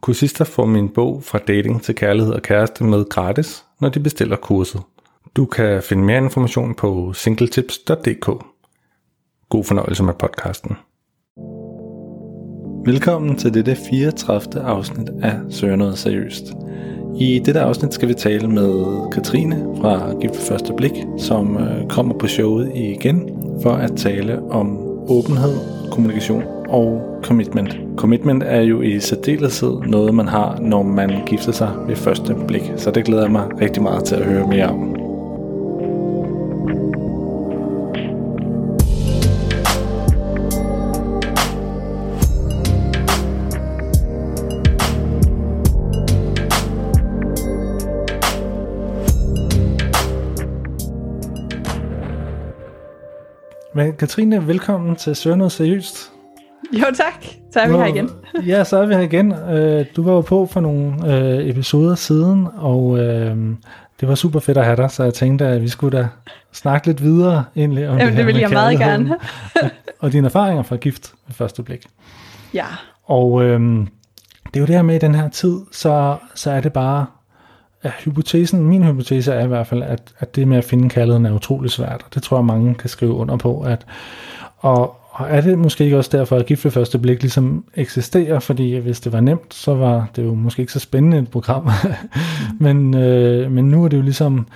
Kursister får min bog fra dating til kærlighed og kæreste med gratis, når de bestiller kurset. Du kan finde mere information på singletips.dk. God fornøjelse med podcasten. Velkommen til dette 34. afsnit af Søger noget seriøst. I dette afsnit skal vi tale med Katrine fra Gift ved første blik, som øh, kommer på showet igen for at tale om åbenhed, kommunikation og commitment. Commitment er jo i særdeleshed noget, man har, når man gifter sig ved første blik. Så det glæder jeg mig rigtig meget til at høre mere om. Men Katrine, velkommen til Søger noget seriøst. Jo tak, så er vi her igen. ja, så er vi her igen. Øh, du var jo på for nogle øh, episoder siden, og øh, det var super fedt at have dig, så jeg tænkte, at vi skulle da snakke lidt videre egentlig om Jamen, det det vil jeg meget gerne. og dine erfaringer fra gift ved første blik. Ja, Og øh, det er jo det her med i den her tid, så, så er det bare, ja, hypotesen, min hypotese er i hvert fald, at, at det med at finde kærligheden er utrolig svært, og det tror jeg mange kan skrive under på, at, og, og er det måske ikke også derfor, at gift ved første blik ligesom eksisterer, fordi hvis det var nemt, så var det jo måske ikke så spændende et program, men, øh, men nu er det jo ligesom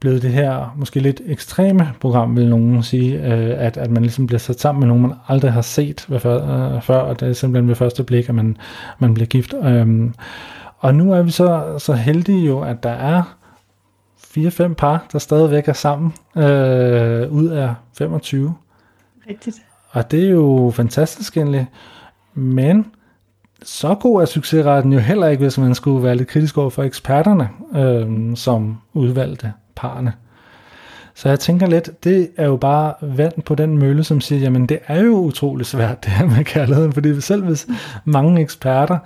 blevet det her måske lidt ekstreme program, vil nogen sige, øh, at, at man ligesom bliver sat sammen med nogen, man aldrig har set ved før, øh, før, og det er simpelthen ved første blik, at man, man bliver gift. Øhm, og nu er vi så, så heldige jo, at der er fire-fem par, der stadigvæk er sammen, øh, ud af 25. rigtigt. Og det er jo fantastisk egentlig. Men så god er succesraten jo heller ikke, hvis man skulle være lidt kritisk over for eksperterne, øh, som udvalgte parerne. Så jeg tænker lidt, det er jo bare vand på den mølle, som siger, jamen det er jo utrolig svært det her med kærligheden, fordi selv hvis mange eksperter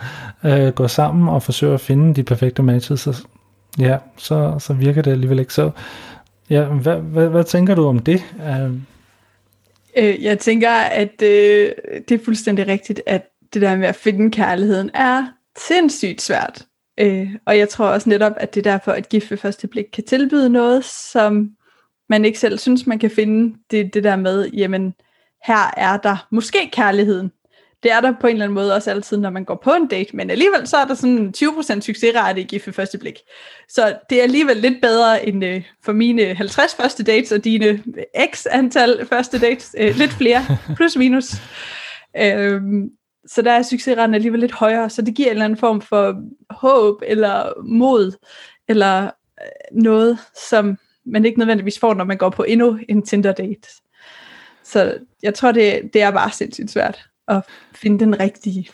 øh, går sammen og forsøger at finde de perfekte matches, så, ja, så, så virker det alligevel ikke. Så ja, hvad, hvad, hvad tænker du om det? Øh, Øh, jeg tænker, at øh, det er fuldstændig rigtigt, at det der med at finde kærligheden er sindssygt svært. Øh, og jeg tror også netop, at det er derfor, at gift ved første blik kan tilbyde noget, som man ikke selv synes, man kan finde. Det det der med, jamen, her er der måske kærligheden. Det er der på en eller anden måde også altid, når man går på en date, men alligevel så er der sådan en 20% succesrate i gift ved første blik. Så det er alligevel lidt bedre end øh, for mine 50 første dates og dine x antal første dates. Øh, lidt flere, plus minus. Øhm, så der er succesraten alligevel lidt højere, så det giver en eller anden form for håb eller mod, eller øh, noget, som man ikke nødvendigvis får, når man går på endnu en Tinder-date. Så jeg tror, det, det er bare sindssygt svært at finde den rigtige.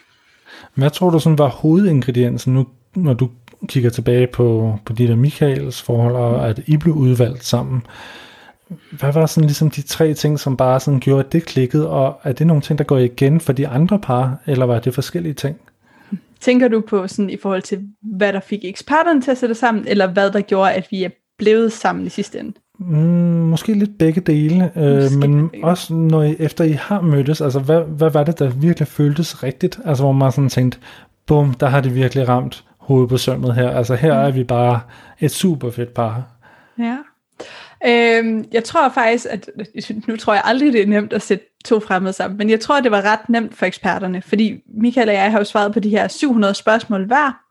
Hvad tror du sådan var hovedingrediensen nu, når du kigger tilbage på, på dit og Michaels forhold, og at I blev udvalgt sammen? Hvad var sådan ligesom de tre ting, som bare sådan gjorde, at det klikkede, og er det nogle ting, der går igen for de andre par, eller var det forskellige ting? Tænker du på sådan i forhold til, hvad der fik eksperterne til at sætte sammen, eller hvad der gjorde, at vi er blevet sammen i sidste ende? Mm, måske lidt begge dele, øh, men begge. også når I, efter I har mødtes, altså hvad, hvad var det, der virkelig føltes rigtigt? Altså hvor man sådan tænkte, bum, der har de virkelig ramt hovedet på sømmet her. Altså her er vi bare et super fedt par. Ja. Øhm, jeg tror faktisk, at nu tror jeg aldrig, det er nemt at sætte to fremmede sammen, men jeg tror, det var ret nemt for eksperterne, fordi Michael og jeg har jo svaret på de her 700 spørgsmål hver,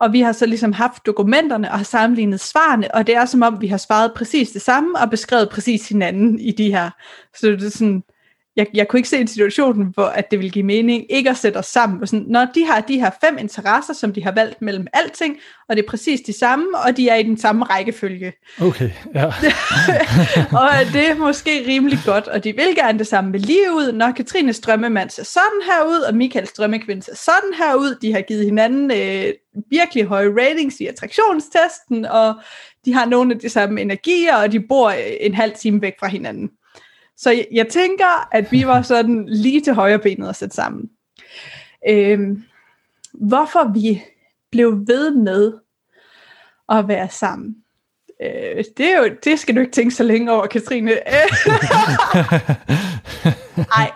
og vi har så ligesom haft dokumenterne og har sammenlignet svarene, og det er som om, vi har svaret præcis det samme og beskrevet præcis hinanden i de her. Så det er sådan, jeg, jeg kunne ikke se en situation, hvor at det ville give mening ikke at sætte os sammen. Og sådan, når de har de her fem interesser, som de har valgt mellem alting, og det er præcis de samme, og de er i den samme rækkefølge. Okay, ja. og det er måske rimelig godt, og de vil gerne det samme med livet. Når Katrine Strømmemand ser sådan her ud, og Michael Strømmekvind ser sådan her ud, de har givet hinanden øh, virkelig høje ratings i attraktionstesten, og de har nogle af de samme energier, og de bor en halv time væk fra hinanden. Så jeg, jeg tænker, at vi var sådan lige til højre benet at sætte sammen. Øhm, hvorfor vi blev ved med at være sammen. Øh, det, er jo, det skal du ikke tænke så længe over, Katrine. Nej.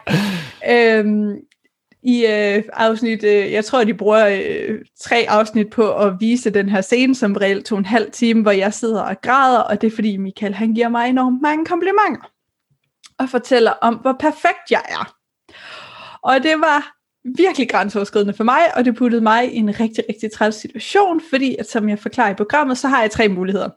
øhm, I øh, afsnit, øh, jeg tror, de bruger øh, tre afsnit på at vise den her scene, som reelt tog en halv time, hvor jeg sidder og græder, og det er fordi Michael, han giver mig enormt mange komplimenter og fortæller om, hvor perfekt jeg er. Og det var virkelig grænseoverskridende for mig, og det puttede mig i en rigtig, rigtig træls situation, fordi, at, som jeg forklarer i programmet, så har jeg tre muligheder.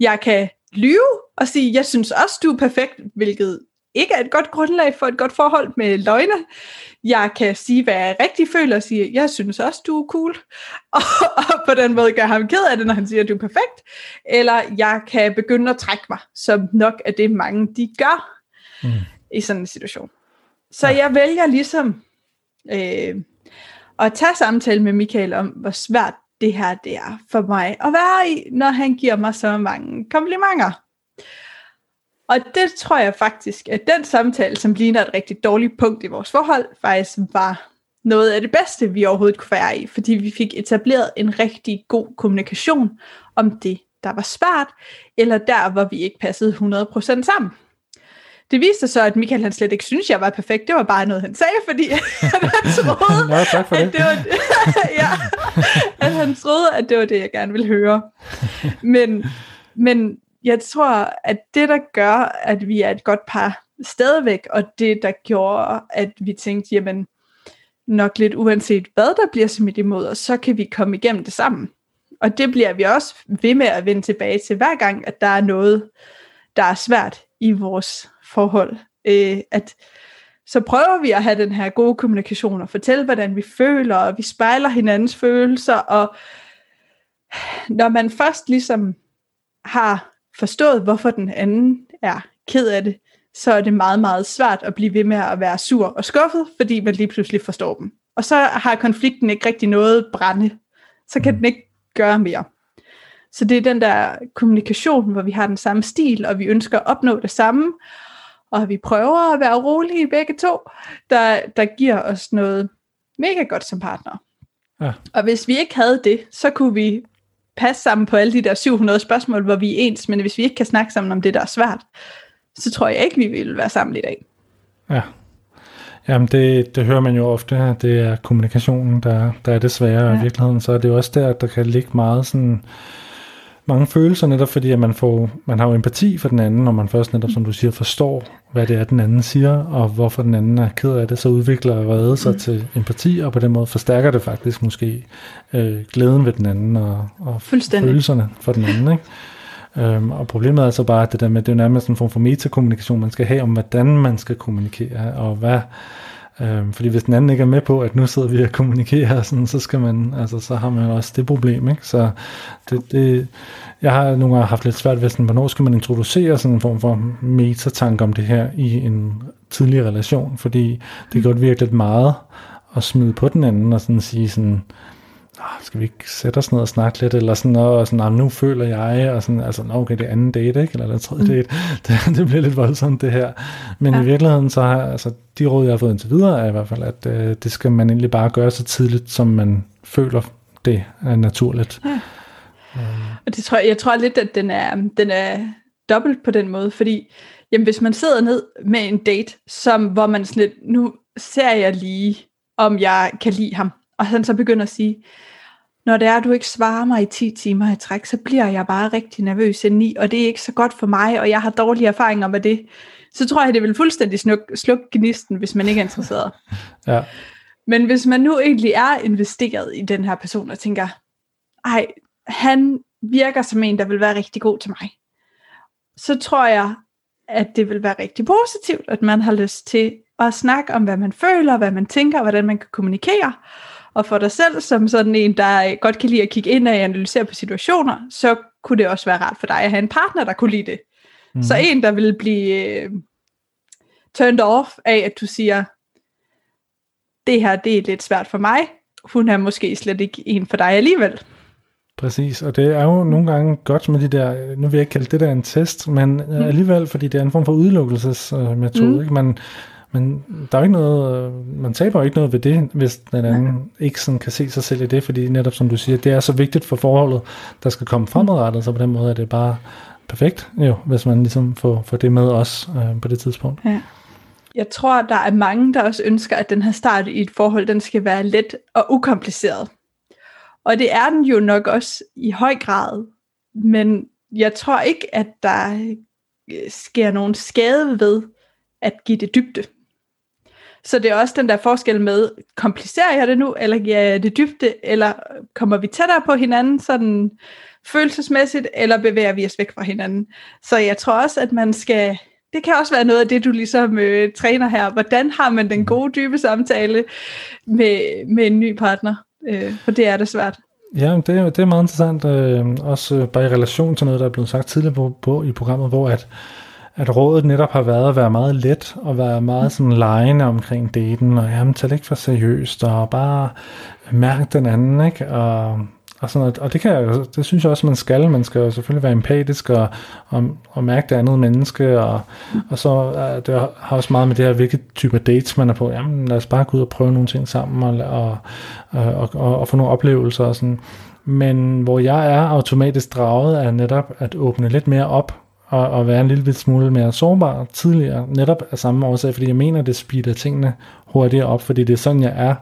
Jeg kan lyve og sige, jeg synes også, du er perfekt, hvilket ikke er et godt grundlag for et godt forhold med løgne. Jeg kan sige, hvad jeg rigtig føler, og sige, jeg synes også, du er cool. Og, og på den måde gør ham ked af det, når han siger, du er perfekt. Eller jeg kan begynde at trække mig, som nok er det, mange de gør mm. i sådan en situation. Så ja. jeg vælger ligesom øh, at tage samtale med Michael om, hvor svært det her det er for mig at være i, når han giver mig så mange komplimenter. Og det tror jeg faktisk, at den samtale, som ligner et rigtig dårligt punkt i vores forhold, faktisk var noget af det bedste, vi overhovedet kunne være i, fordi vi fik etableret en rigtig god kommunikation om det, der var svært, eller der, hvor vi ikke passede 100% sammen. Det viste så, at Michael han slet ikke synes, jeg var perfekt. Det var bare noget, han sagde, fordi han troede, ja, tak for det. at det var ja, at han troede, at det var det, jeg gerne ville høre. Men, men jeg tror, at det, der gør, at vi er et godt par stadigvæk, og det, der gjorde, at vi tænkte, jamen, nok lidt uanset hvad der bliver smidt imod os, så kan vi komme igennem det sammen. Og det bliver vi også ved med at vende tilbage til hver gang, at der er noget, der er svært i vores forhold. Øh, at så prøver vi at have den her gode kommunikation og fortælle, hvordan vi føler, og vi spejler hinandens følelser, og når man først ligesom har forstået, hvorfor den anden er ked af det, så er det meget, meget svært at blive ved med at være sur og skuffet, fordi man lige pludselig forstår dem. Og så har konflikten ikke rigtig noget brænde. Så kan den ikke gøre mere. Så det er den der kommunikation, hvor vi har den samme stil, og vi ønsker at opnå det samme, og vi prøver at være rolige begge to, der, der giver os noget mega godt som partner. Ja. Og hvis vi ikke havde det, så kunne vi passe sammen på alle de der 700 spørgsmål, hvor vi er ens, men hvis vi ikke kan snakke sammen om det, der er svært, så tror jeg ikke, vi ville være sammen i dag. Ja. Jamen det, det hører man jo ofte, det er kommunikationen, der, der er det svære, ja. i virkeligheden så er det jo også der, at der kan ligge meget sådan mange følelser, netop fordi at man, får, man har jo empati for den anden, når man først netop, som du siger, forstår, hvad det er, den anden siger, og hvorfor den anden er ked af det, så udvikler og redder sig mm. til empati, og på den måde forstærker det faktisk måske øh, glæden ved den anden, og, og følelserne for den anden, ikke? Øhm, og problemet er så bare, at det der med, det er nærmest en form for metakommunikation, man skal have om, hvordan man skal kommunikere, og hvad, Øhm, fordi hvis den anden ikke er med på, at nu sidder vi og kommunikerer, sådan, så skal man, altså, så har man også det problem, ikke? Så det, det, jeg har nogle gange haft lidt svært ved sådan, hvornår skal man introducere sådan en form for metatanke om det her i en tidlig relation, fordi det gør virkelig meget at smide på den anden og sådan sige sådan, skal vi ikke sætte os ned og snakke lidt, eller sådan noget, og sådan, nu føler jeg, og sådan, altså, okay, det er anden date, ikke? eller det tredje mm. date, det, det bliver lidt voldsomt, det her. Men ja. i virkeligheden, så har, altså, de råd, jeg har fået indtil videre, er i hvert fald, at øh, det skal man egentlig bare gøre så tidligt, som man føler det er naturligt. Ja. Um. Og det tror jeg, jeg tror lidt, at den er, den er dobbelt på den måde, fordi jamen, hvis man sidder ned med en date, som, hvor man sådan lidt, nu ser jeg lige, om jeg kan lide ham, og han så begynder at sige, når det er, at du ikke svarer mig i 10 timer i træk, så bliver jeg bare rigtig nervøs indeni, og det er ikke så godt for mig, og jeg har dårlige erfaringer med det. Så tror jeg, det vil fuldstændig slukke sluk gnisten, hvis man ikke er interesseret. ja. Men hvis man nu egentlig er investeret i den her person, og tænker, ej, han virker som en, der vil være rigtig god til mig, så tror jeg, at det vil være rigtig positivt, at man har lyst til og snakke om, hvad man føler, hvad man tænker, hvordan man kan kommunikere. Og for dig selv, som sådan en, der godt kan lide at kigge ind og analysere på situationer, så kunne det også være rart for dig at have en partner, der kunne lide det. Mm. Så en, der vil blive uh, turned off af, at du siger, det her, det er lidt svært for mig. Hun er måske slet ikke en for dig alligevel. Præcis, og det er jo nogle gange godt med de der, nu vil jeg ikke kalde det der en test, men mm. alligevel, fordi det er en form for udelukkelsesmetode, mm. ikke? Man, men der er ikke noget, man taber ikke noget ved det, hvis den anden ja. ikke sådan kan se sig selv i det, fordi netop som du siger, det er så vigtigt for forholdet, der skal komme fremadrettet, så på den måde er det bare perfekt, jo, hvis man ligesom får, får det med os øh, på det tidspunkt. Ja. Jeg tror, der er mange, der også ønsker, at den her start i et forhold, den skal være let og ukompliceret. Og det er den jo nok også i høj grad. Men jeg tror ikke, at der sker nogen skade ved at give det dybde. Så det er også den der forskel med, komplicerer jeg det nu, eller giver jeg det dybde, eller kommer vi tættere på hinanden sådan følelsesmæssigt, eller bevæger vi os væk fra hinanden. Så jeg tror også, at man skal, det kan også være noget af det, du ligesom øh, træner her. Hvordan har man den gode, dybe samtale med, med en ny partner? Øh, for det er det svært. Ja, det er, det er meget interessant, øh, også øh, bare i relation til noget, der er blevet sagt tidligere på, på i programmet, hvor at, at rådet netop har været at være meget let, og være meget sådan lejende omkring daten, og jamen, tag det ikke for seriøst, og bare mærk den anden, ikke? Og, og, sådan noget. og det, kan jeg, det synes jeg også, man skal. Man skal jo selvfølgelig være empatisk og, og, og mærke det andet menneske. Og, og så det har også meget med det her, hvilke typer dates man er på. Jamen lad os bare gå ud og prøve nogle ting sammen og, og, og, og, og få nogle oplevelser. Og sådan. Men hvor jeg er automatisk draget er netop at åbne lidt mere op og, og være en lille smule mere sårbar tidligere, netop af samme årsag, fordi jeg mener, det speeder tingene hurtigere op, fordi det er sådan, jeg er.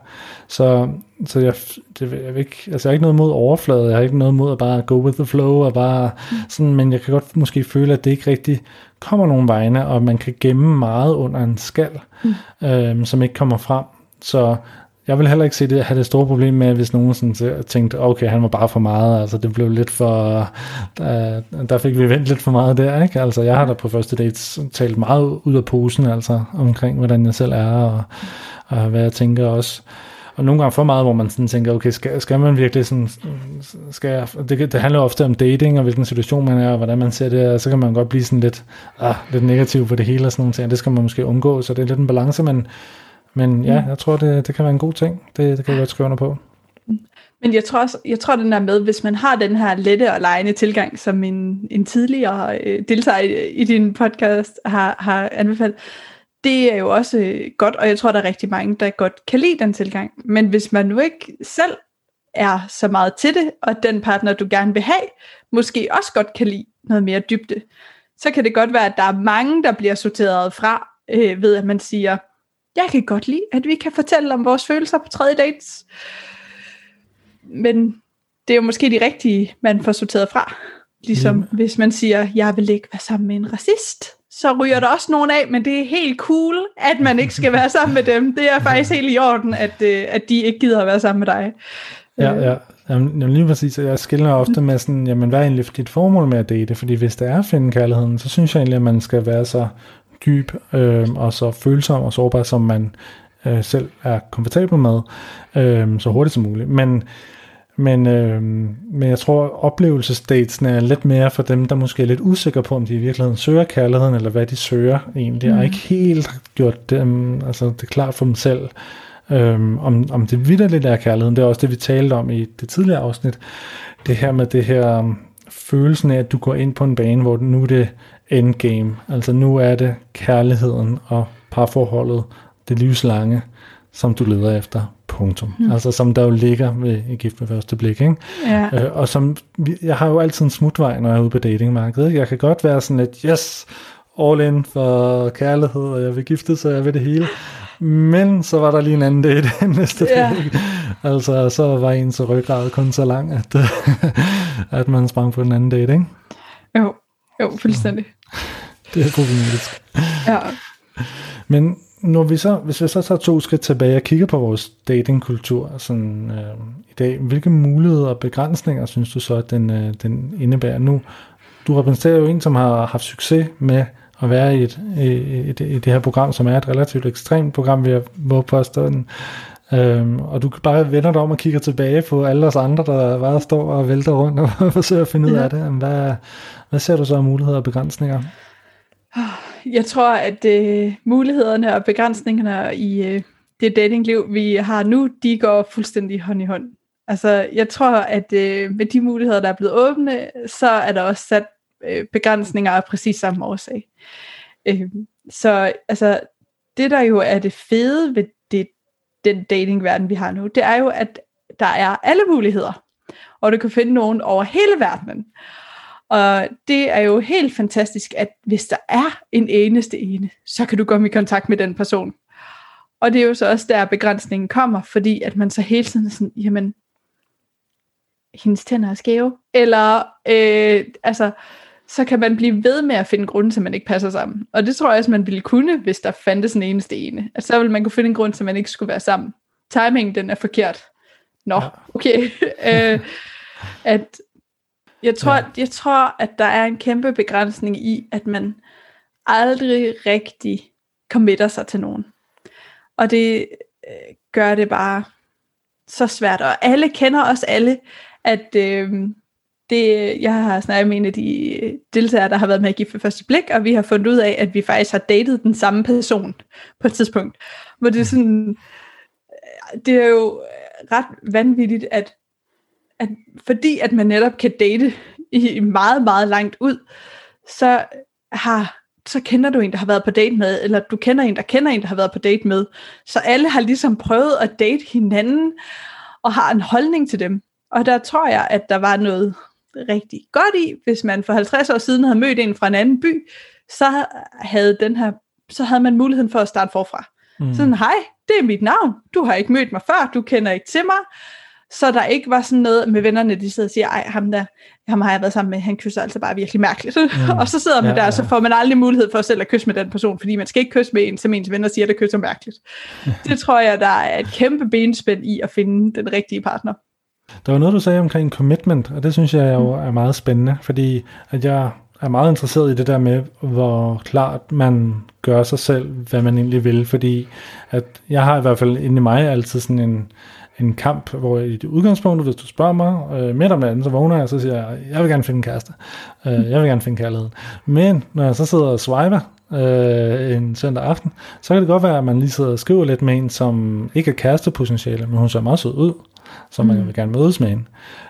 Så, så jeg, det, jeg, vil ikke, altså jeg har ikke noget mod overflade, jeg har ikke noget mod at bare go with the flow, og bare sådan, men jeg kan godt måske føle, at det ikke rigtig kommer nogen vegne, og man kan gemme meget under en skal, mm. øhm, som ikke kommer frem. Så jeg vil heller ikke se det, have det store problem med, hvis nogen sådan tænkte, okay, han var bare for meget, altså det blev lidt for, øh, der, der fik vi vendt lidt for meget der, ikke? Altså jeg har da på første date talt meget ud af posen, altså omkring, hvordan jeg selv er, og, og hvad jeg tænker også. Og nogle gange for meget, hvor man sådan tænker, okay, skal, skal man virkelig sådan, skal jeg, det, det handler ofte om dating, og hvilken situation man er, og hvordan man ser det, og så kan man godt blive sådan lidt, ah, lidt negativ på det hele, og sådan nogle ting, det skal man måske undgå, så det er lidt en balance, men men ja, mm. jeg tror, det, det kan være en god ting. Det, det kan jeg godt skrive under på. Men jeg tror også, jeg tror den der med, hvis man har den her lette og lejende tilgang, som en, en tidligere øh, deltager i, i din podcast har, har anbefalet, det er jo også øh, godt, og jeg tror, der er rigtig mange, der godt kan lide den tilgang. Men hvis man nu ikke selv er så meget til det, og den partner, du gerne vil have, måske også godt kan lide noget mere dybde, så kan det godt være, at der er mange, der bliver sorteret fra, øh, ved at man siger, jeg kan godt lide, at vi kan fortælle om vores følelser på tredje dates. Men det er jo måske de rigtige, man får sorteret fra. Ligesom mm. hvis man siger, jeg vil ikke være sammen med en racist, så ryger der også nogen af, men det er helt cool, at man ikke skal være sammen med dem. Det er faktisk helt i orden, at, øh, at de ikke gider at være sammen med dig. Ja, ja. Jamen, lige præcis, jeg skiller ofte med sådan, jamen hvad er egentlig dit formål med at date? Fordi hvis det er at finde kærligheden, så synes jeg egentlig, at man skal være så dyb øh, og så følsom og sårbar, som man øh, selv er komfortabel med, øh, så hurtigt som muligt. Men, men, øh, men jeg tror, oplevelsesdatesen er lidt mere for dem, der måske er lidt usikre på, om de i virkeligheden søger kærligheden, eller hvad de søger egentlig, mm. og ikke helt gjort dem, altså det er klart for dem selv, øhm, om, om det vidderligt er kærligheden. Det er også det, vi talte om i det tidligere afsnit. Det her med det her følelsen af, at du går ind på en bane, hvor nu er det endgame. Altså nu er det kærligheden og parforholdet, det livslange, som du leder efter. Punktum. Mm. Altså som der jo ligger ved i gift ved første blik. Ikke? Ja. Øh, og som, jeg har jo altid en smutvej, når jeg er ude på datingmarkedet. Jeg kan godt være sådan lidt, yes, all in for kærlighed, og jeg vil gifte sig, jeg vil det hele. Men så var der lige en anden date næste ja. dag. Altså, så var ens ryggrad kun så lang, at, at man sprang på den anden date, ikke? Jo, jo, fuldstændig. det er problematisk. Ja. Men når vi så, hvis vi så tager to skridt tilbage og kigger på vores datingkultur sådan, øh, i dag, hvilke muligheder og begrænsninger synes du så, at den, øh, den indebærer nu? Du repræsenterer jo en, som har haft succes med at være i, et, i, i, det, i det her program, som er et relativt ekstremt program, vi har påstå. Øhm, og du bare vende dig om og kigge tilbage på alle os andre, der bare står og vælter rundt og forsøger at finde ja. ud af det. Hvad, hvad ser du så af muligheder og begrænsninger? Jeg tror, at øh, mulighederne og begrænsningerne i øh, det datingliv, vi har nu, de går fuldstændig hånd i hånd. Altså, jeg tror, at øh, med de muligheder, der er blevet åbne, så er der også sat øh, begrænsninger af præcis samme årsag. Øh, så altså, det der jo er det fede ved den datingverden, vi har nu, det er jo, at der er alle muligheder, og du kan finde nogen over hele verdenen. Og det er jo helt fantastisk, at hvis der er en eneste ene, så kan du komme i kontakt med den person. Og det er jo så også der begrænsningen kommer, fordi at man så hele tiden er sådan, jamen, hendes tænder er skæve. Eller, øh, altså, så kan man blive ved med at finde grunde, som man ikke passer sammen. Og det tror jeg også, man ville kunne, hvis der fandtes en eneste ene. Altså, så ville man kunne finde en grund, som man ikke skulle være sammen. Timingen, den er forkert. Nå, okay. øh, at jeg tror, ja. jeg tror, at der er en kæmpe begrænsning i, at man aldrig rigtig committer sig til nogen. Og det øh, gør det bare så svært. Og alle kender os alle, at øh, det, jeg har snakket med en af de øh, deltagere, der har været med at give for første blik, og vi har fundet ud af, at vi faktisk har datet den samme person på et tidspunkt. Hvor det er sådan, øh, det er jo øh, ret vanvittigt, at, at fordi at man netop kan date i meget, meget langt ud, så har så kender du en, der har været på date med, eller du kender en, der kender en, der har været på date med. Så alle har ligesom prøvet at date hinanden, og har en holdning til dem. Og der tror jeg, at der var noget rigtig godt i, hvis man for 50 år siden havde mødt en fra en anden by, så havde, den her, så havde man muligheden for at starte forfra. Mm. Sådan, hej, det er mit navn, du har ikke mødt mig før, du kender ikke til mig, så der ikke var sådan noget med vennerne, de sidder og siger, ej, ham der, ham har jeg været sammen med, han kysser altså bare virkelig mærkeligt. Mm. og så sidder man ja, der, og så får man aldrig mulighed for selv at kysse med den person, fordi man skal ikke kysse med en, som ens venner siger, der kysser mærkeligt. det tror jeg, der er et kæmpe benspænd i at finde den rigtige partner. Der var noget, du sagde omkring commitment, og det synes jeg jo er meget spændende, fordi at jeg er meget interesseret i det der med, hvor klart man gør sig selv, hvad man egentlig vil, fordi at jeg har i hvert fald inde i mig altid sådan en, en kamp, hvor i det udgangspunkt, hvis du spørger mig øh, midt om natten, så vågner jeg, og så siger jeg, jeg vil gerne finde en kæreste. Øh, jeg vil gerne finde kærligheden. Men når jeg så sidder og swiper øh, en søndag aften, så kan det godt være, at man lige sidder og skriver lidt med en, som ikke er kærestepotentiale, men hun ser meget sød ud så man mm. vil gerne mødes med hende.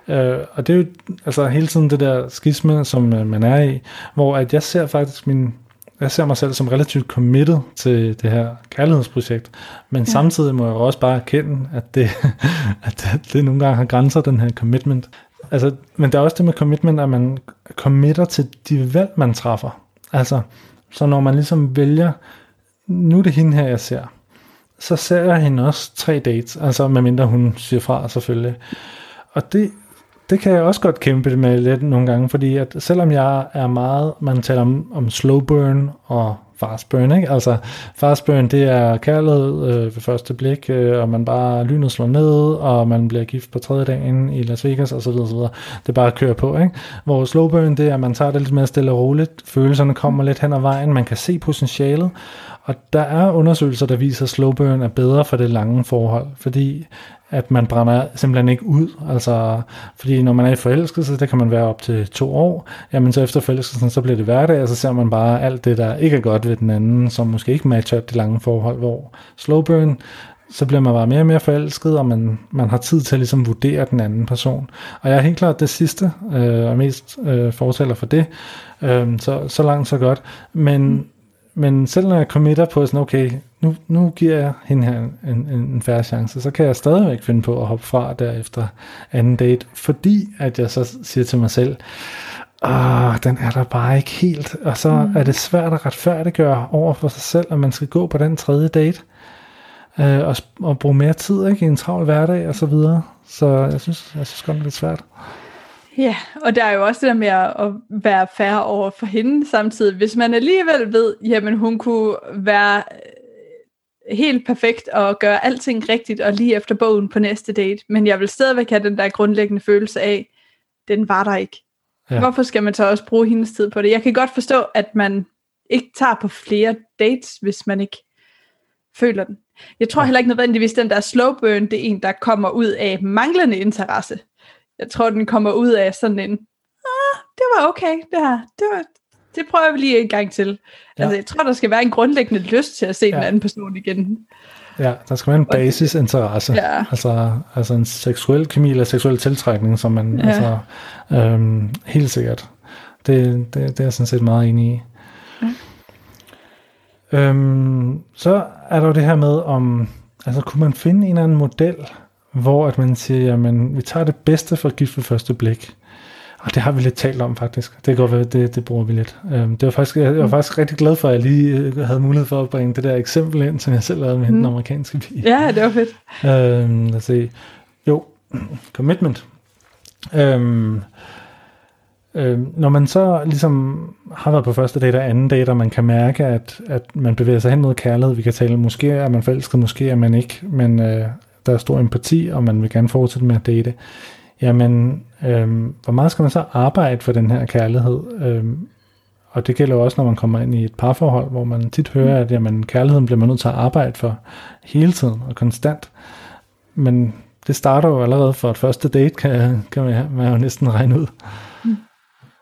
Øh, og det er jo altså hele tiden det der skisme, som øh, man er i, hvor at jeg ser faktisk min, jeg ser mig selv som relativt committed til det her kærlighedsprojekt, men ja. samtidig må jeg også bare erkende, at det, at det, det nogle gange har grænser, den her commitment. Altså, men der er også det med commitment, at man committer til de valg, man træffer. Altså, så når man ligesom vælger, nu er det hende her, jeg ser, så ser jeg hende også tre dates, altså medmindre hun siger fra selvfølgelig. Og det, det kan jeg også godt kæmpe med lidt nogle gange, fordi at selvom jeg er meget, man taler om, om slow burn og fast ikke? Altså fast det er kærlighed øh, ved første blik, øh, og man bare lynet slår ned, og man bliver gift på tredje dagen i Las Vegas osv. osv. Det er bare at køre på, ikke? Hvor slow burn, det er, at man tager det lidt mere stille og roligt, følelserne kommer lidt hen ad vejen, man kan se potentialet, og der er undersøgelser, der viser, at slow burn er bedre for det lange forhold, fordi at man brænder simpelthen ikke ud. Altså, fordi når man er i forelskelse, det kan man være op til to år, jamen så efter forelskelsen, så bliver det hverdag, og så ser man bare alt det, der ikke er godt ved den anden, som måske ikke matcher det lange forhold, hvor slow burn, så bliver man bare mere og mere forelsket, og man, man har tid til at ligesom vurdere den anden person. Og jeg er helt klart det sidste, øh, og mest øh, fortæller for det, øh, så, så langt så godt. Men mm men selv når jeg committer på sådan, okay, nu, nu giver jeg hende her en, en, en færre chance, så kan jeg stadigvæk finde på at hoppe fra derefter anden date, fordi at jeg så siger til mig selv, åh, den er der bare ikke helt, og så mm. er det svært at retfærdiggøre over for sig selv, at man skal gå på den tredje date, øh, og, og bruge mere tid ikke, i en travl hverdag og så videre. Så jeg synes, jeg synes godt, det er lidt svært. Ja, og der er jo også det der med at være færre over for hende samtidig. Hvis man alligevel ved, jamen hun kunne være øh, helt perfekt og gøre alting rigtigt og lige efter bogen på næste date, men jeg vil stadigvæk have den der grundlæggende følelse af, den var der ikke. Ja. Hvorfor skal man så også bruge hendes tid på det? Jeg kan godt forstå, at man ikke tager på flere dates, hvis man ikke føler den. Jeg tror heller ikke nødvendigvis, den der slow burn, det er en, der kommer ud af manglende interesse. Jeg tror, den kommer ud af sådan en, ah, det var okay, det her. Det, var, det prøver vi lige en gang til. Ja. Altså, jeg tror, der skal være en grundlæggende lyst til at se ja. den anden person igen. Ja, der skal være en basisinteresse. Ja. Altså, altså en seksuel kemi eller seksuel tiltrækning, som man ja. altså, øhm, helt sikkert. Det, det, det er jeg sådan set meget enig i. Ja. Øhm, så er der jo det her med, om altså kunne man finde en eller anden model, hvor at man siger, jamen vi tager det bedste fra gift ved første blik. Og det har vi lidt talt om faktisk. Det går det, det bruger vi lidt. Øhm, det var faktisk, jeg, jeg var faktisk rigtig glad for, at jeg lige øh, havde mulighed for at bringe det der eksempel ind, som jeg selv lavede med mm. den amerikanske bil. Ja, det var fedt. Øhm, lad os se. Jo, commitment. Øhm, øhm, når man så ligesom har været på første date og anden date, og man kan mærke, at, at man bevæger sig hen mod kærlighed, vi kan tale, måske er man forelsket, måske er man ikke, men øh, der er stor empati, og man vil gerne fortsætte med at date jamen, øhm, hvor meget skal man så arbejde for den her kærlighed? Øhm, og det gælder også, når man kommer ind i et parforhold, hvor man tit hører, at jamen, kærligheden bliver man nødt til at arbejde for hele tiden og konstant. Men det starter jo allerede for et første date, kan, kan man, man jo næsten regne ud. Mm.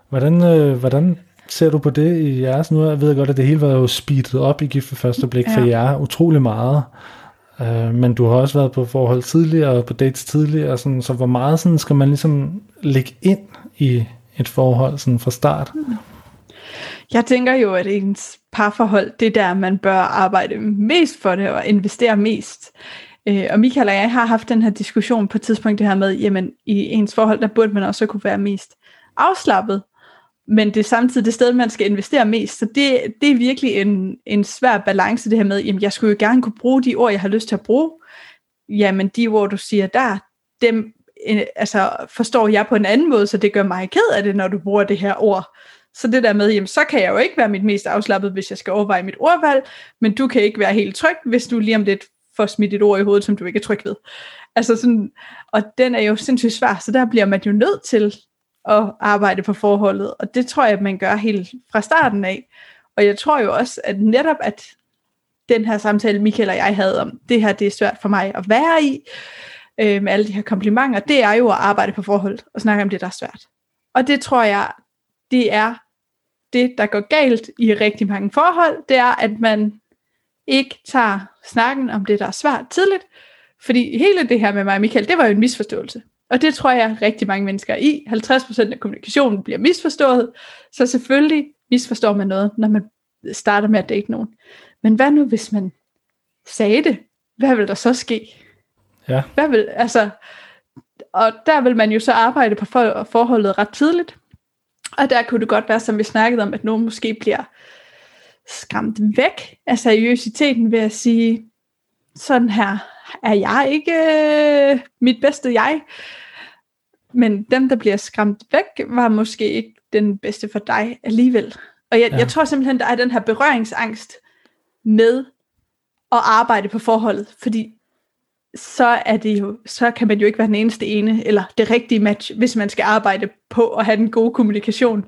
Hvordan, øh, hvordan ser du på det i jeres? Nu jeg ved jeg godt, at det hele var jo speedet op i gift for første blik ja. for jer utrolig meget. Øh, men du har også været på forhold tidligere, og på dates tidligere, sådan, så hvor meget sådan, skal man ligesom lægge ind i et forhold sådan fra start? Mm. Jeg tænker jo, at ens parforhold, det er der, man bør arbejde mest for det og investere mest. Øh, og Michael og jeg har haft den her diskussion på et tidspunkt, det her med, jamen i ens forhold, der burde man også kunne være mest afslappet men det er samtidig det sted, man skal investere mest. Så det, det er virkelig en, en svær balance, det her med, jamen jeg skulle jo gerne kunne bruge de ord, jeg har lyst til at bruge. Jamen de ord, du siger der, dem øh, altså, forstår jeg på en anden måde, så det gør mig ked af det, når du bruger det her ord. Så det der med, jamen så kan jeg jo ikke være mit mest afslappet, hvis jeg skal overveje mit ordvalg, men du kan ikke være helt tryg, hvis du lige om lidt får smidt et ord i hovedet, som du ikke er tryg ved. Altså sådan, og den er jo sindssygt svær, så der bliver man jo nødt til at arbejde på forholdet. Og det tror jeg, at man gør helt fra starten af. Og jeg tror jo også, at netop at den her samtale, Michael og jeg havde om, det her det er svært for mig at være i, øh, med alle de her komplimenter, det er jo at arbejde på forholdet og snakke om det, der er svært. Og det tror jeg, det er det, der går galt i rigtig mange forhold, det er, at man ikke tager snakken om det, der er svært tidligt, fordi hele det her med mig og Michael, det var jo en misforståelse. Og det tror jeg rigtig mange mennesker er i. 50% af kommunikationen bliver misforstået. Så selvfølgelig misforstår man noget, når man starter med at date nogen. Men hvad nu, hvis man sagde det? Hvad vil der så ske? Ja. Hvad vil, altså, og der vil man jo så arbejde på for, forholdet ret tidligt. Og der kunne det godt være, som vi snakkede om, at nogen måske bliver skræmt væk af seriøsiteten ved at sige, sådan her er jeg ikke øh, mit bedste jeg. Men dem, der bliver skræmt væk, var måske ikke den bedste for dig alligevel. Og jeg, ja. jeg tror simpelthen, der er den her berøringsangst med at arbejde på forholdet, fordi så er det jo, så kan man jo ikke være den eneste ene, eller det rigtige match, hvis man skal arbejde på at have den gode kommunikation.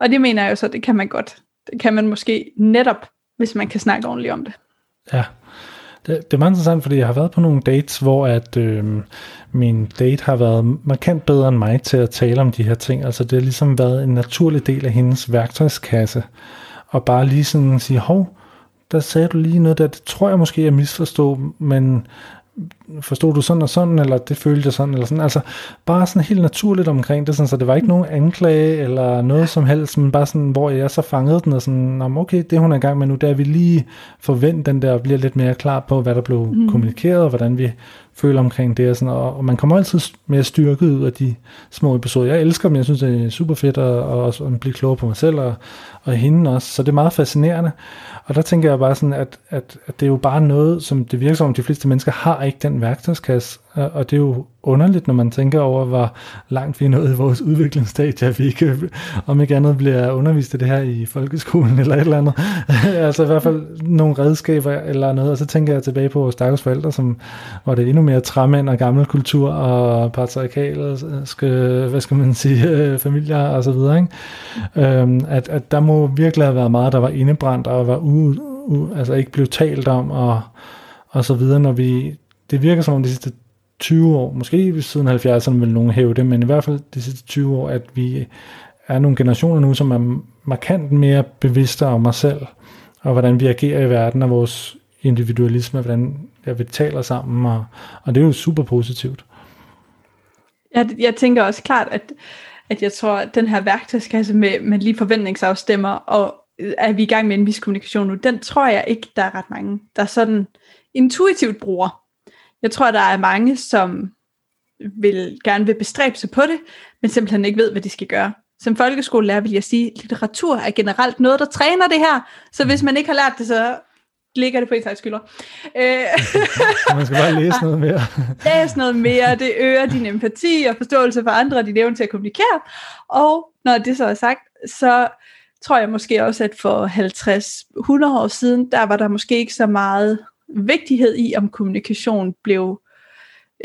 Og det mener jeg jo så, det kan man godt. Det kan man måske netop, hvis man kan snakke ordentligt om det. Ja, det, det er meget interessant, fordi jeg har været på nogle dates, hvor at øh, min date har været markant bedre end mig til at tale om de her ting. Altså det har ligesom været en naturlig del af hendes værktøjskasse. Og bare lige sådan sige, hov, der sagde du lige noget der, det tror jeg måske, jeg misforstod, men forstod du sådan og sådan, eller det følte jeg sådan, eller sådan. Altså bare sådan helt naturligt omkring det, sådan, så det var ikke nogen anklage, eller noget som helst, men bare sådan, hvor jeg så fangede den, og sådan, okay, det hun er i gang med nu, der vi lige forvent den der, og bliver lidt mere klar på, hvad der blev mm. kommunikeret, og hvordan vi føler omkring det, og, sådan, og, og man kommer altid mere styrket ud af de små episoder. Jeg elsker dem, jeg synes, det er super fedt, og også at blive klogere på mig selv, og, og hende også, så det er meget fascinerende. Og der tænker jeg bare sådan, at, at, at det er jo bare noget, som det virker som, de fleste mennesker har ikke den den værktøjskasse, og det er jo underligt, når man tænker over, hvor langt vi er nået i vores udviklingsstadie, at vi ikke, om ikke andet bliver undervist i det her i folkeskolen eller et eller andet. altså i hvert fald nogle redskaber eller noget, og så tænker jeg tilbage på vores stakkels forældre, som, var det endnu mere træmænd og gammel kultur og patriarkalske, hvad skal man sige, familier og så videre. Ikke? Øhm, at, at der må virkelig have været meget, der var indebrændt og var u, u, altså ikke blev talt om og, og så videre, når vi, det virker som om de sidste 20 år, måske siden 70'erne vil nogen hæve det, men i hvert fald de sidste 20 år, at vi er nogle generationer nu, som er markant mere bevidste om os selv, og hvordan vi agerer i verden, og vores individualisme, og hvordan ja, vi taler sammen, og, og det er jo super positivt. Jeg, jeg tænker også klart, at, at jeg tror, at den her værktøjskasse med, med lige forventningsafstemmer, og øh, er vi i gang med en vis kommunikation nu, den tror jeg ikke, der er ret mange, der sådan intuitivt bruger. Jeg tror, der er mange, som vil gerne vil bestræbe sig på det, men simpelthen ikke ved, hvad de skal gøre. Som folkeskolelærer vil jeg sige, at litteratur er generelt noget, der træner det her. Så hvis man ikke har lært det, så ligger det på ens skylder. Øh. man skal bare læse noget mere. læse noget mere, det øger din empati og forståelse for andre, og din evne til at kommunikere. Og når det så er sagt, så tror jeg måske også, at for 50-100 år siden, der var der måske ikke så meget vigtighed i, om kommunikation blev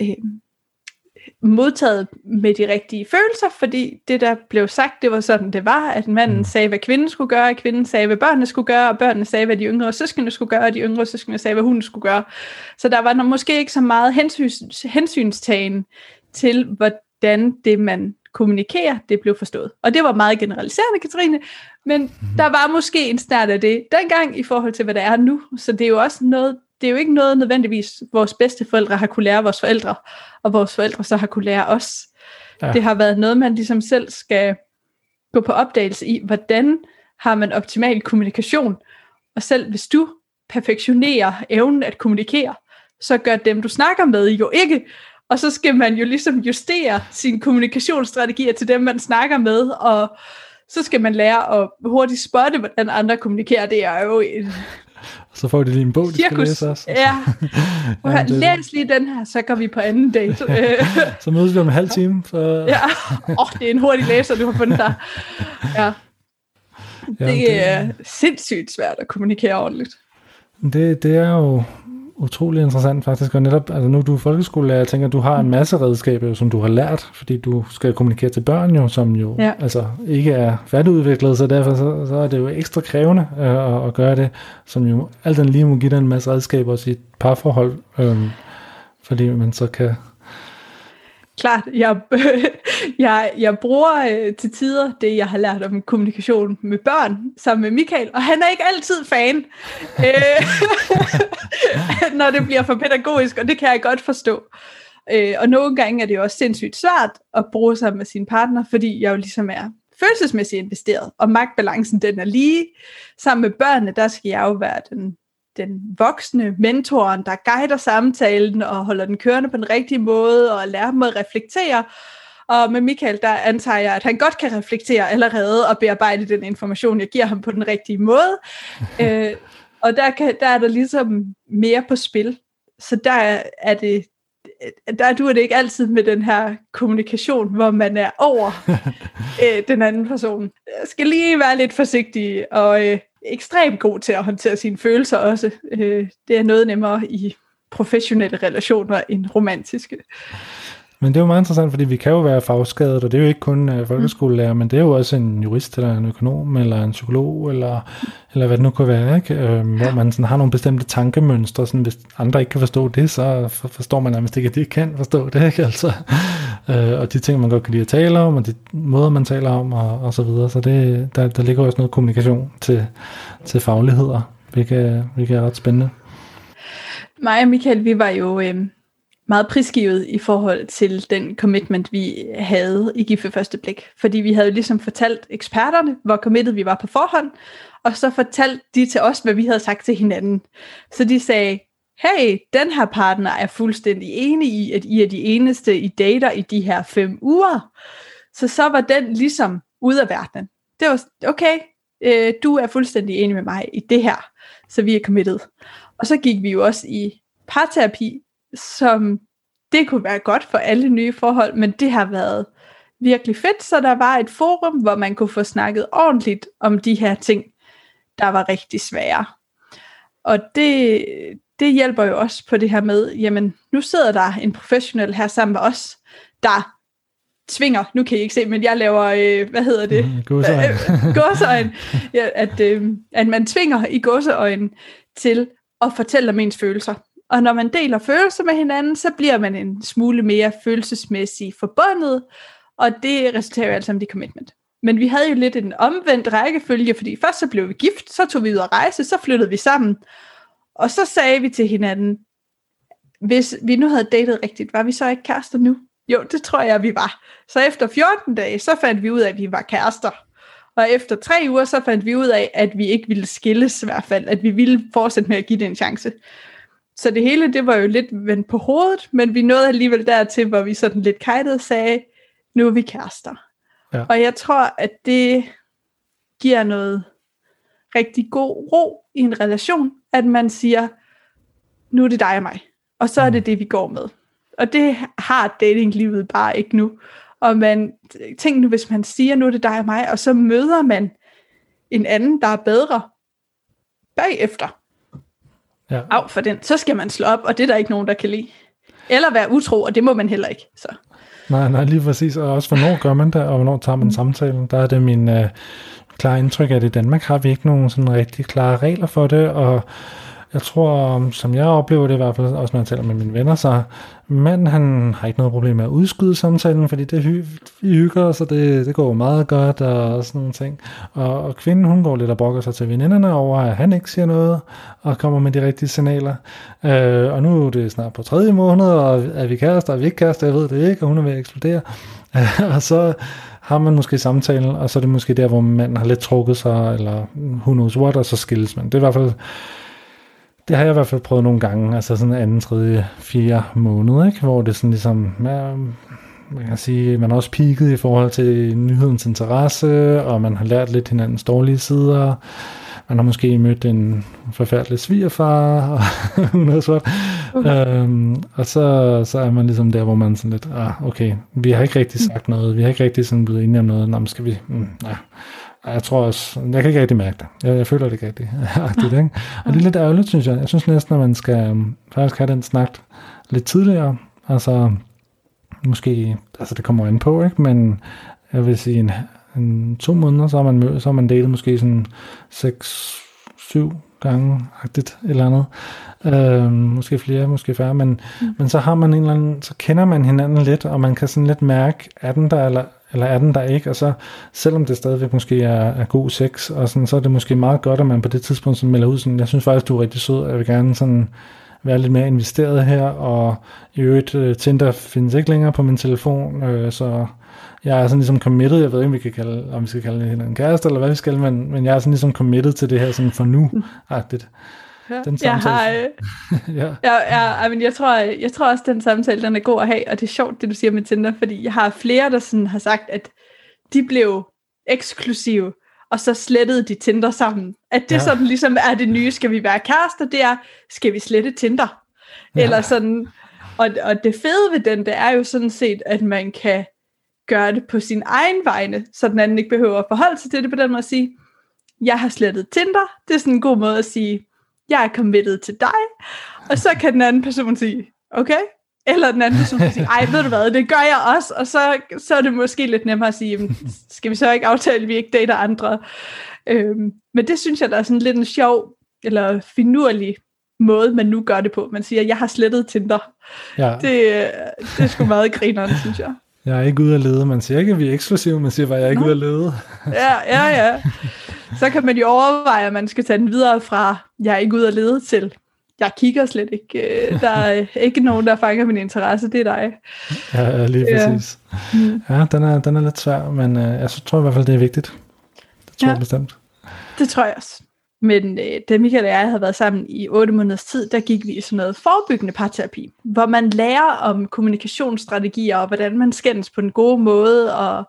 øh, modtaget med de rigtige følelser, fordi det, der blev sagt, det var sådan, det var, at manden mm. sagde, hvad kvinden skulle gøre, og kvinden sagde, hvad børnene skulle gøre, og børnene sagde, hvad de yngre søskende skulle gøre, og de yngre søskende sagde, hvad hun skulle gøre. Så der var måske ikke så meget hensyns, hensynstagen til, hvordan det, man kommunikerer, det blev forstået. Og det var meget generaliserende, Katrine, men mm-hmm. der var måske en start af det dengang i forhold til, hvad der er nu. Så det er jo også noget, det er jo ikke noget nødvendigvis, vores bedste forældre har kunne lære vores forældre, og vores forældre så har kunne lære os. Ja. Det har været noget, man ligesom selv skal gå på opdagelse i, hvordan har man optimal kommunikation, og selv hvis du perfektionerer evnen at kommunikere, så gør dem, du snakker med, jo ikke. Og så skal man jo ligesom justere sine kommunikationsstrategier til dem, man snakker med, og så skal man lære at hurtigt spotte, hvordan andre kommunikerer. Det er jo en så får de lige en bog, de Cirkus. skal læse også. Ja. ja Læs lige den her, så går vi på anden date. så mødes vi om en halv time. Så... ja, oh, det er en hurtig læser, du har fundet der. Ja. Det er sindssygt svært at kommunikere ordentligt. Det, det er jo utrolig interessant faktisk, og netop, altså nu er du folkeskolelærer, jeg tænker, du har en masse redskaber, som du har lært, fordi du skal kommunikere til børn jo, som jo ja. altså ikke er færdigudviklet, så derfor så, så er det jo ekstra krævende øh, at, at gøre det, som jo alt den lige må give dig en masse redskaber i et parforhold, øh, fordi man så kan klart, jeg, jeg, jeg bruger øh, til tider det, jeg har lært om kommunikation med børn, sammen med Michael, og han er ikke altid fan, øh, når det bliver for pædagogisk, og det kan jeg godt forstå. Øh, og nogle gange er det jo også sindssygt svært at bruge sig med sin partner, fordi jeg jo ligesom er følelsesmæssigt investeret, og magtbalancen den er lige. Sammen med børnene, der skal jeg jo være den den voksne mentoren, der guider samtalen og holder den kørende på den rigtige måde og lærer dem at reflektere. Og med Michael, der antager jeg, at han godt kan reflektere allerede og bearbejde den information, jeg giver ham på den rigtige måde. øh, og der, kan, der er der ligesom mere på spil. Så der er det, der du er det ikke altid med den her kommunikation, hvor man er over øh, den anden person. Jeg skal lige være lidt forsigtig og øh, ekstremt god til at håndtere sine følelser også. Øh, det er noget nemmere i professionelle relationer end romantiske. Men det er jo meget interessant, fordi vi kan jo være fagskadet, og det er jo ikke kun uh, folkeskolelærer, mm. men det er jo også en jurist, eller en økonom, eller en psykolog, eller, eller hvad det nu kan være, ikke? Uh, hvor man sådan har nogle bestemte tankemønstre, sådan, hvis andre ikke kan forstå det, så for, forstår man nærmest ikke, at de kan forstå det, ikke? Altså, Øh, og de ting, man godt kan lide at tale om, og de måder, man taler om, og, og så videre, så det, der, der ligger også noget kommunikation til, til fagligheder, hvilket, hvilket er ret spændende. Mig og Michael, vi var jo... Øh meget prisgivet i forhold til den commitment, vi havde i GIF første blik. Fordi vi havde ligesom fortalt eksperterne, hvor committed vi var på forhånd, og så fortalte de til os, hvad vi havde sagt til hinanden. Så de sagde, hey, den her partner er fuldstændig enig i, at I er de eneste, I dater i de her fem uger. Så så var den ligesom ud af verdenen. Det var, okay, øh, du er fuldstændig enig med mig i det her, så vi er committed. Og så gik vi jo også i parterapi som det kunne være godt for alle nye forhold, men det har været virkelig fedt, så der var et forum, hvor man kunne få snakket ordentligt om de her ting, der var rigtig svære. Og det, det hjælper jo også på det her med, jamen nu sidder der en professionel her sammen med os, der tvinger, nu kan I ikke se, men jeg laver, øh, hvad hedder det? Mm, gåseøjne. gåseøjne. Ja, at, øh, at man tvinger i gåseøjne til at fortælle om ens følelser. Og når man deler følelser med hinanden, så bliver man en smule mere følelsesmæssigt forbundet, og det resulterer jo altså i commitment. Men vi havde jo lidt en omvendt rækkefølge, fordi først så blev vi gift, så tog vi ud at rejse, så flyttede vi sammen. Og så sagde vi til hinanden, hvis vi nu havde datet rigtigt, var vi så ikke kærester nu? Jo, det tror jeg, vi var. Så efter 14 dage, så fandt vi ud af, at vi var kærester. Og efter tre uger, så fandt vi ud af, at vi ikke ville skilles i hvert fald, at vi ville fortsætte med at give det en chance. Så det hele, det var jo lidt vendt på hovedet, men vi nåede alligevel dertil, hvor vi sådan lidt kajtet sagde, nu er vi kærester. Ja. Og jeg tror, at det giver noget rigtig god ro i en relation, at man siger, nu er det dig og mig. Og så er det mm. det, vi går med. Og det har datinglivet bare ikke nu. Og man, tænk nu, hvis man siger, nu er det dig og mig, og så møder man en anden, der er bedre bagefter. Ja. Af for den, så skal man slå op, og det er der ikke nogen, der kan lide. Eller være utro, og det må man heller ikke. Så. Nej, nej, lige præcis. Og også, hvornår gør man det, og hvornår tager man mm. samtalen. Der er det min øh, klare indtryk, at i Danmark har vi ikke nogen sådan rigtig klare regler for det, og jeg tror, som jeg oplever det i hvert fald, også når jeg taler med mine venner, så manden han har ikke noget problem med at udskyde samtalen, fordi det hy- vi hygger, så det, det går meget godt og sådan nogle ting. Og, og kvinden, hun går lidt og brokker sig til veninderne over, at han ikke siger noget, og kommer med de rigtige signaler. Øh, og nu er det snart på tredje måned, og er vi kærester, er vi ikke kærester, jeg ved det ikke, og hun er ved at eksplodere. og så har man måske samtalen, og så er det måske der, hvor manden har lidt trukket sig, eller who knows what, og så skilles man. Det er i hvert fald det har jeg i hvert fald prøvet nogle gange, altså sådan anden, tredje, fjerde måned, ikke? hvor det sådan ligesom, ja, man kan sige, man har også peaked i forhold til nyhedens interesse, og man har lært lidt hinandens dårlige sider. Man har måske mødt en forfærdelig svigerfar, og noget sådan øhm, og så, så er man ligesom der, hvor man sådan lidt, ah, okay, vi har ikke rigtig mm. sagt noget, vi har ikke rigtig sådan blevet enige om noget, Nå, men skal vi, mm, nej. Jeg tror også, jeg kan ikke rigtig mærke det. Jeg, jeg føler det ikke rigtig. Agtigt, ikke? Og det er lidt ærgerligt, synes jeg. Jeg synes næsten, at man skal um, faktisk have den snak lidt tidligere. Altså, måske, altså det kommer an på, ikke? men jeg vil sige, en, en, to måneder, så har man, mød, så har man delt måske sådan 6, 7 gange-agtigt eller andet. Øh, måske flere, måske færre, men, mm. men så har man en eller anden, så kender man hinanden lidt, og man kan sådan lidt mærke, er den der eller, eller er den der ikke, og så selvom det stadigvæk måske er, er god sex, og sådan, så er det måske meget godt, at man på det tidspunkt sådan melder ud, sådan, jeg synes faktisk, du er rigtig sød, jeg vil gerne sådan være lidt mere investeret her, og i øvrigt, øh, Tinder findes ikke længere på min telefon, øh, så jeg er sådan ligesom committed, jeg ved ikke, om vi, kan kalde, om vi skal kalde det en kæreste, eller hvad vi skal, men, men jeg er sådan ligesom committed til det her sådan for nu-agtigt. Ja. Den jeg har, øh, ja. ja, ja, men jeg tror, jeg tror også, den samtale, den er god at have, og det er sjovt, det du siger med Tinder, fordi jeg har flere, der sådan har sagt, at de blev eksklusive, og så slettede de Tinder sammen. At det ja. sådan ligesom er det nye, skal vi være kærester, det er, skal vi slette Tinder? Ja. Eller sådan, og, og det fede ved den, det er jo sådan set, at man kan gøre det på sin egen vegne, så den anden ikke behøver at forholde sig til det på den måde at sige, jeg har slettet Tinder. Det er sådan en god måde at sige, jeg er committed til dig, og så kan den anden person sige, okay, eller den anden person kan sige, ej, ved du hvad, det gør jeg også, og så, så er det måske lidt nemmere at sige, skal vi så ikke aftale, at vi ikke dater andre? Øhm, men det synes jeg, der er sådan lidt en sjov, eller finurlig måde, man nu gør det på. Man siger, jeg har slettet Tinder. Ja. Det, det er sgu meget grineren, synes jeg. Jeg er ikke ude at lede. Man siger ikke, at vi er eksklusive, man siger bare, jeg er ikke Nå. ude at lede. ja, ja, ja. Så kan man jo overveje, at man skal tage den videre fra, jeg er ikke ude at lede til, jeg kigger slet ikke. Øh, der er ikke nogen, der fanger min interesse, det er dig. Ja, lige præcis. Ja, mm. ja den, er, den er lidt svær, men øh, jeg tror i hvert fald, det er vigtigt. Det tror ja, jeg bestemt. Det tror jeg også. Men øh, da Michael og jeg havde været sammen i 8 måneders tid, der gik vi i sådan noget forebyggende parterapi, hvor man lærer om kommunikationsstrategier, og hvordan man skændes på en god måde, og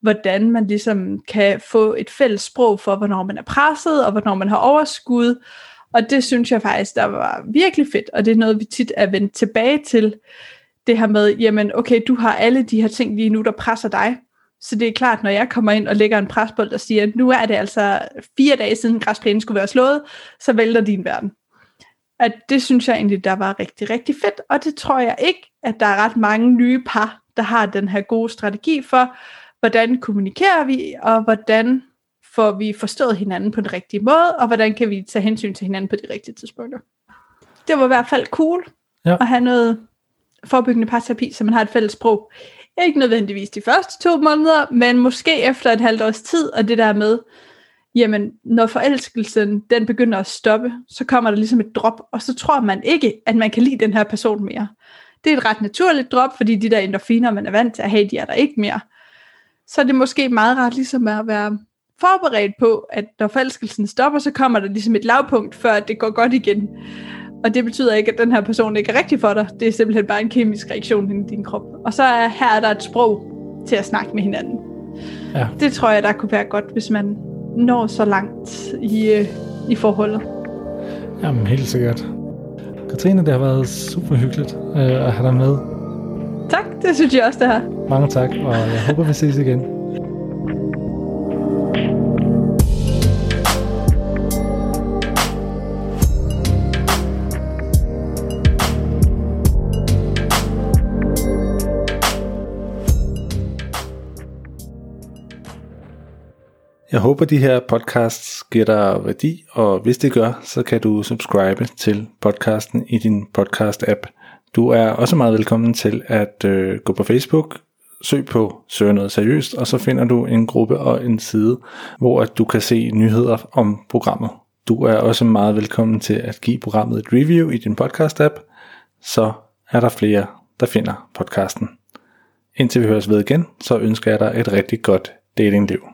hvordan man ligesom kan få et fælles sprog for, hvornår man er presset, og hvornår man har overskud, Og det synes jeg faktisk, der var virkelig fedt, og det er noget, vi tit er vendt tilbage til, det her med, jamen okay, du har alle de her ting lige nu, der presser dig, så det er klart, når jeg kommer ind og lægger en presbold, der siger, nu er det altså fire dage siden græsplænen skulle være slået, så vælter din verden. At det synes jeg egentlig, der var rigtig, rigtig fedt, og det tror jeg ikke, at der er ret mange nye par, der har den her gode strategi for, hvordan kommunikerer vi, og hvordan får vi forstået hinanden på den rigtige måde, og hvordan kan vi tage hensyn til hinanden på de rigtige tidspunkter. Det var i hvert fald cool ja. at have noget forebyggende parterapi, så man har et fælles sprog. Ikke nødvendigvis de første to måneder, men måske efter et halvt års tid, og det der med, jamen, når forelskelsen den begynder at stoppe, så kommer der ligesom et drop, og så tror man ikke, at man kan lide den her person mere. Det er et ret naturligt drop, fordi de der endorfiner, man er vant til at have, de er der ikke mere. Så er det måske meget rart ligesom at være forberedt på, at når forelskelsen stopper, så kommer der ligesom et lavpunkt, før det går godt igen. Og det betyder ikke, at den her person ikke er rigtig for dig. Det er simpelthen bare en kemisk reaktion i din krop. Og så er her er der et sprog til at snakke med hinanden. Ja. Det tror jeg, der kunne være godt, hvis man når så langt i, øh, i forholdet. Jamen, helt sikkert. Katrine, det har været super hyggeligt øh, at have dig med. Tak, det synes jeg også, det har. Mange tak, og jeg håber, vi ses igen. Jeg håber, de her podcasts giver dig værdi, og hvis det gør, så kan du subscribe til podcasten i din podcast-app. Du er også meget velkommen til at øh, gå på Facebook, søg på Søg noget seriøst, og så finder du en gruppe og en side, hvor at du kan se nyheder om programmet. Du er også meget velkommen til at give programmet et review i din podcast-app, så er der flere, der finder podcasten. Indtil vi høres ved igen, så ønsker jeg dig et rigtig godt datingliv.